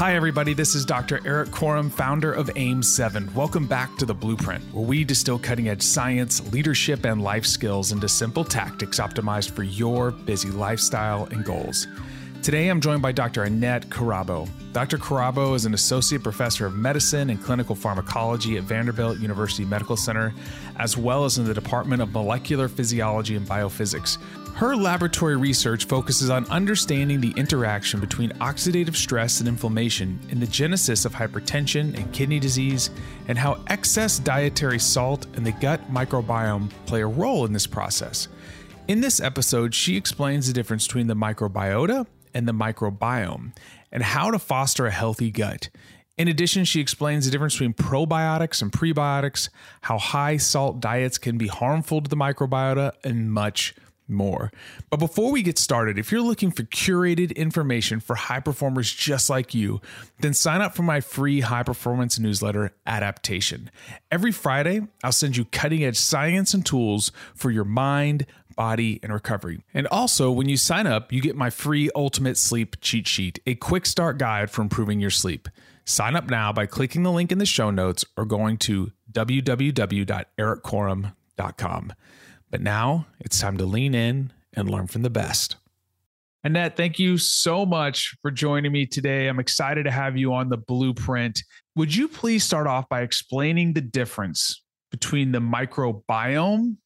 Hi, everybody. This is Dr. Erik Korem, founder of AIM7. Welcome back to The Blueprint, where we distill cutting edge science, leadership, and life skills into simple tactics optimized for your busy lifestyle and goals. Today, I'm joined by Dr. Annet Kirabo. Dr. Carrabbo is an associate professor of medicine and clinical pharmacology at Vanderbilt University Medical Center, as well as in the Department of Molecular Physiology and Biophysics. Her laboratory research focuses on understanding the interaction between oxidative stress and inflammation in the genesis of hypertension and kidney disease, and how excess dietary salt and the gut microbiome play a role in this process. In this episode, she explains the difference between the microbiota and the microbiome and how to foster a healthy gut. In addition, she explains the difference between probiotics and prebiotics, how high salt diets can be harmful to the microbiota, and much more. But before we get started, if you're looking for curated information for high performers just like you, then sign up for my free high performance newsletter, Adaptation. Every Friday, I'll send you cutting edge science and tools for your mind, body, and recovery. And also, when you sign up, you get my free ultimate sleep cheat sheet, a quick start guide for improving your sleep. Sign up now by clicking the link in the show notes or going to www.erikkorem.com. But now it's time to lean in and learn from the best. Annet, thank you so much for joining me today. I'm excited to have you on the blueprint. Would you please start off by explaining the difference between the microbiome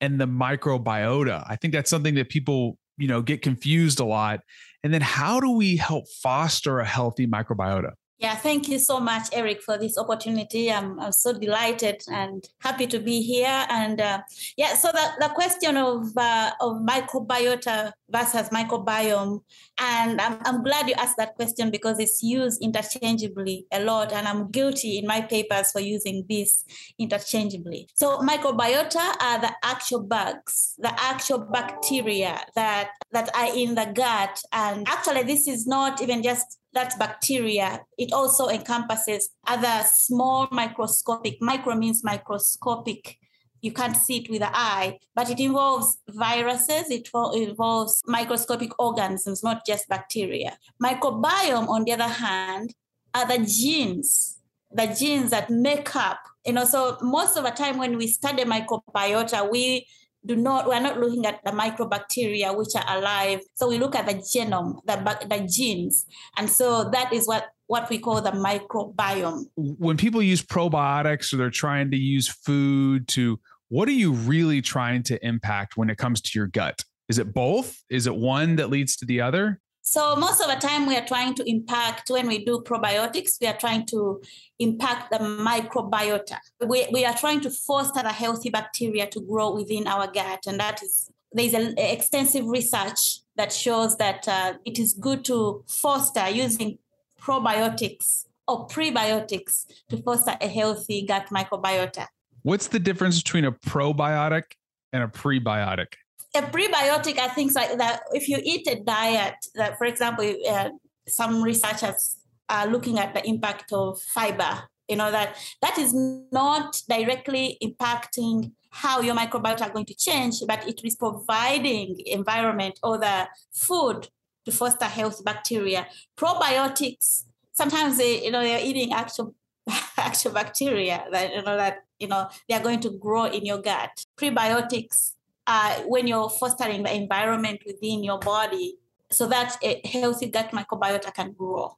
and the microbiota? I think that's something that people, you know, get confused a lot. And then how do we help foster a healthy microbiota? Yeah, thank you so much, Erik, for this opportunity. I'm, I'm so delighted and happy to be here. And uh, yeah, so the, the question of uh, of microbiota versus microbiome, and I'm, I'm glad you asked that question because it's used interchangeably a lot, and I'm guilty in my papers for using this interchangeably. So microbiota are the actual bugs, the actual bacteria that that are in the gut, and actually, this is not even just that bacteria, it also encompasses other small microscopic, micro means microscopic. You can't see it with the eye, but it involves viruses, it involves microscopic organisms, not just bacteria. Microbiome, on the other hand, are the genes, the genes that make up, you know, so most of the time when we study microbiota, we do not we're not looking at the microbacteria which are alive. So we look at the genome the, the genes. And so that is what what we call the microbiome. When people use probiotics or they're trying to use food to what are you really trying to impact when it comes to your gut? Is it both? Is it one that leads to the other so most of the time we are trying to impact when we do probiotics, we are trying to impact the microbiota. We, we are trying to foster the healthy bacteria to grow within our gut. And that is, there's an extensive research that shows that uh, it is good to foster using probiotics or prebiotics to foster a healthy gut microbiota. What's the difference between a probiotic and a prebiotic? A prebiotic are things like that. If you eat a diet that, for example, uh, some researchers are looking at the impact of fiber. You know that that is not directly impacting how your microbiota are going to change, but it is providing environment or the food to foster healthy bacteria. Probiotics sometimes they, you know they're eating actual actual bacteria that you know that you know they are going to grow in your gut. Prebiotics uh, when you're fostering the environment within your body so that a healthy gut microbiota can grow.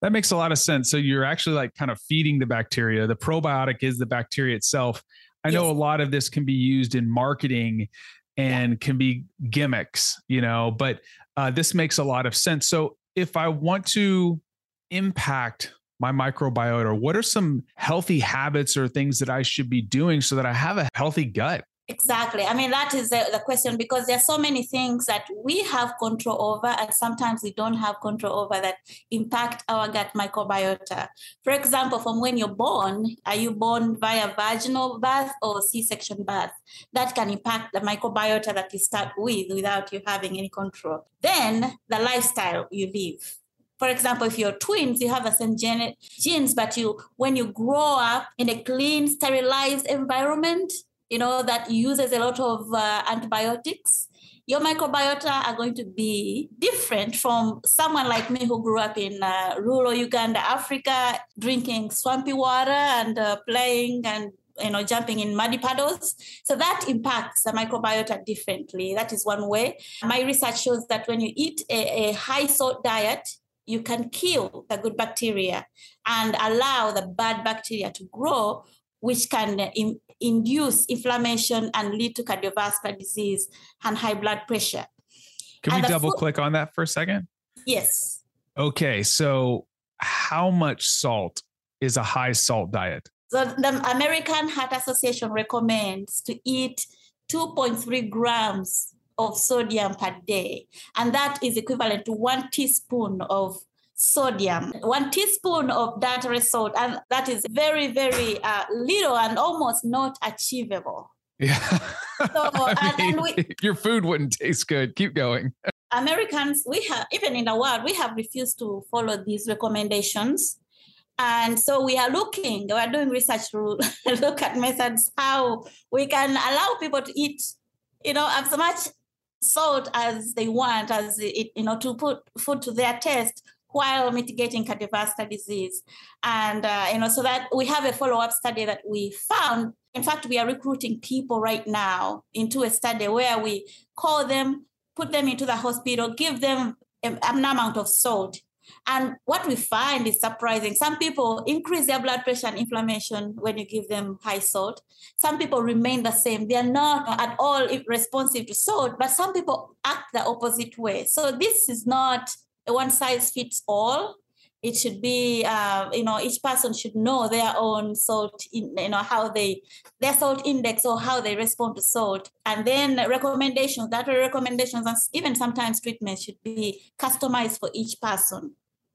That makes a lot of sense. So you're actually like kind of feeding the bacteria. The probiotic is the bacteria itself. I yes. know a lot of this can be used in marketing and yeah. can be gimmicks, you know, but uh, this makes a lot of sense. So if I want to impact my microbiota, what are some healthy habits or things that I should be doing so that I have a healthy gut? Exactly. I mean, that is the, the question because there are so many things that we have control over, and sometimes we don't have control over that impact our gut microbiota. For example, from when you're born, are you born via vaginal birth or C section birth? That can impact the microbiota that you start with without you having any control. Then the lifestyle you live for example, if you're twins, you have the same gene, genes, but you when you grow up in a clean, sterilized environment, you know, that uses a lot of uh, antibiotics, your microbiota are going to be different from someone like me who grew up in uh, rural Uganda, Africa, drinking swampy water and uh, playing and you know jumping in muddy puddles. So that impacts the microbiota differently. That is one way. My research shows that when you eat a, a high salt diet you can kill the good bacteria and allow the bad bacteria to grow which can in, induce inflammation and lead to cardiovascular disease and high blood pressure. Can and we double food, click on that for a second? Yes. Okay, so how much salt is a high salt diet? So the American Heart Association recommends to eat 2.3 grams of sodium per day, and that is equivalent to one teaspoon of sodium, one teaspoon of dietary salt, and that is very, very uh, little and almost not achievable. Yeah. So, I mean, we, your food wouldn't taste good. Keep going. Americans, we have, even in the world, we have refused to follow these recommendations. And so we are looking, we are doing research to look at methods how we can allow people to eat, you know, as much salt as they want, as it, you know, to put food to their taste while mitigating cardiovascular disease. And, uh, you know, so that we have a follow-up study that we found. In fact, we are recruiting people right now into a study where we call them, put them into the hospital, give them an amount of salt. And what we find is surprising. Some people increase their blood pressure and inflammation when you give them high salt. Some people remain the same. They are not at all responsive to salt, but some people act the opposite way. So this is not one size fits all. It should be uh, you know each person should know their own salt in, you know how they their salt index or how they respond to salt. And then recommendations that are recommendations and even sometimes treatments should be customized for each person.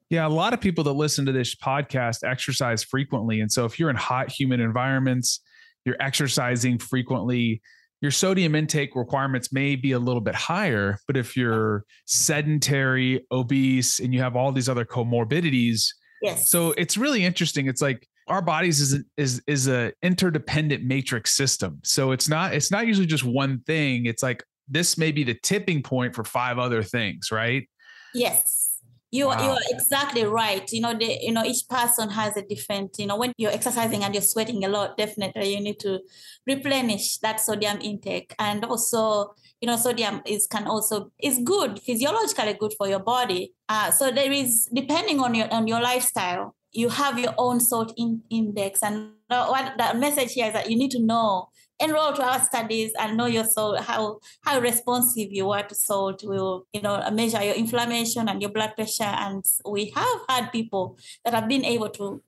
Yeah, a lot of people that listen to this podcast exercise frequently. And so if you're in hot, humid environments, you're exercising frequently, your sodium intake requirements may be a little bit higher, but if you're sedentary, obese, and you have all these other comorbidities, yes. So it's really interesting. It's like our bodies is is is a interdependent matrix system. So it's not it's not usually just one thing. It's like this may be the tipping point for five other things, right? Yes you wow. you're exactly right. You know, the, you know, each person has a different, you know, when you're exercising and you're sweating a lot, definitely you need to replenish that sodium intake. And also, you know, sodium is can also is good, physiologically good for your body. Uh, so there is depending on your on your lifestyle, you have your own salt in, index. And what the message here is that you need to know enroll to our studies and know your salt, how how responsive you are to salt. We'll you know measure your inflammation and your blood pressure, and we have had people that have been able to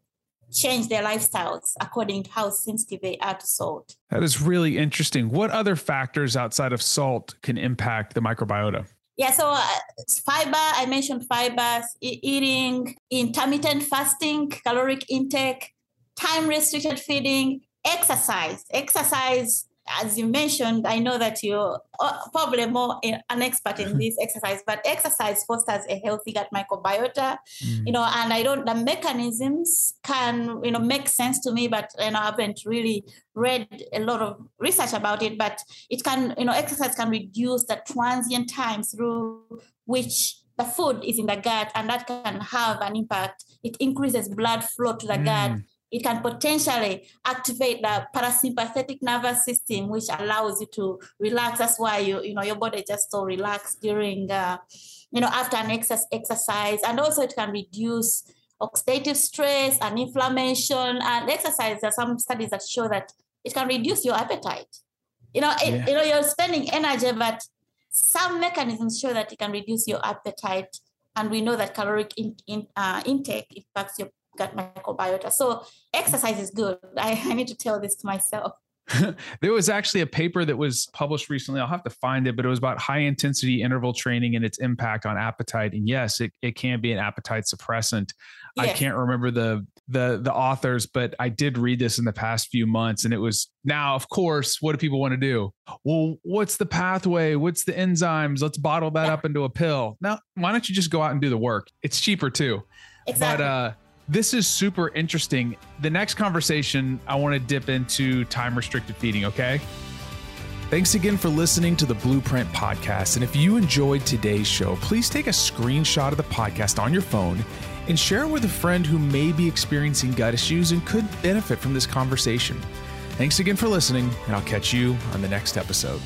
change their lifestyles according to how sensitive they are to salt. That is really interesting. What other factors outside of salt can impact the microbiota? Yeah, so uh, fiber, I mentioned fibers, e- eating, intermittent fasting, caloric intake, time restricted feeding, exercise exercise as you mentioned i know that you're uh, probably more an expert in this exercise but exercise fosters a healthy gut microbiota mm. you know and i don't the mechanisms can you know make sense to me but you know i haven't really read a lot of research about it but it can you know exercise can reduce the transient time through which the food is in the gut and that can have an impact it increases blood flow to the mm. gut it can potentially activate the parasympathetic nervous system, which allows you to relax. That's why you, you know, your body just so relaxed during, uh, you know, after an excess exercise. And also it can reduce oxidative stress and inflammation. And exercise, there are some studies that show that it can reduce your appetite. You know, it, yeah. you know, you're spending energy, but some mechanisms show that it can reduce your appetite. And we know that caloric in, in, uh, intake impacts your gut microbiota. So exercise is good. I, I need to tell this to myself. there was actually a paper that was published recently. I'll have to find it, but it was about high intensity interval training and its impact on appetite. And yes, it, it can be an appetite suppressant. Yes. I can't remember the the the authors, but I did read this in the past few months. And it was now, of course, what do people want to do? Well, what's the pathway? What's the enzymes? Let's bottle that yeah. up into a pill. Now, why don't you just go out and do the work? It's cheaper too. Exactly. But uh this is super interesting. The next conversation, I want to dip into time restricted feeding, okay? Thanks again for listening to the Blueprint Podcast. And if you enjoyed today's show, please take a screenshot of the podcast on your phone and share it with a friend who may be experiencing gut issues and could benefit from this conversation. Thanks again for listening, and I'll catch you on the next episode.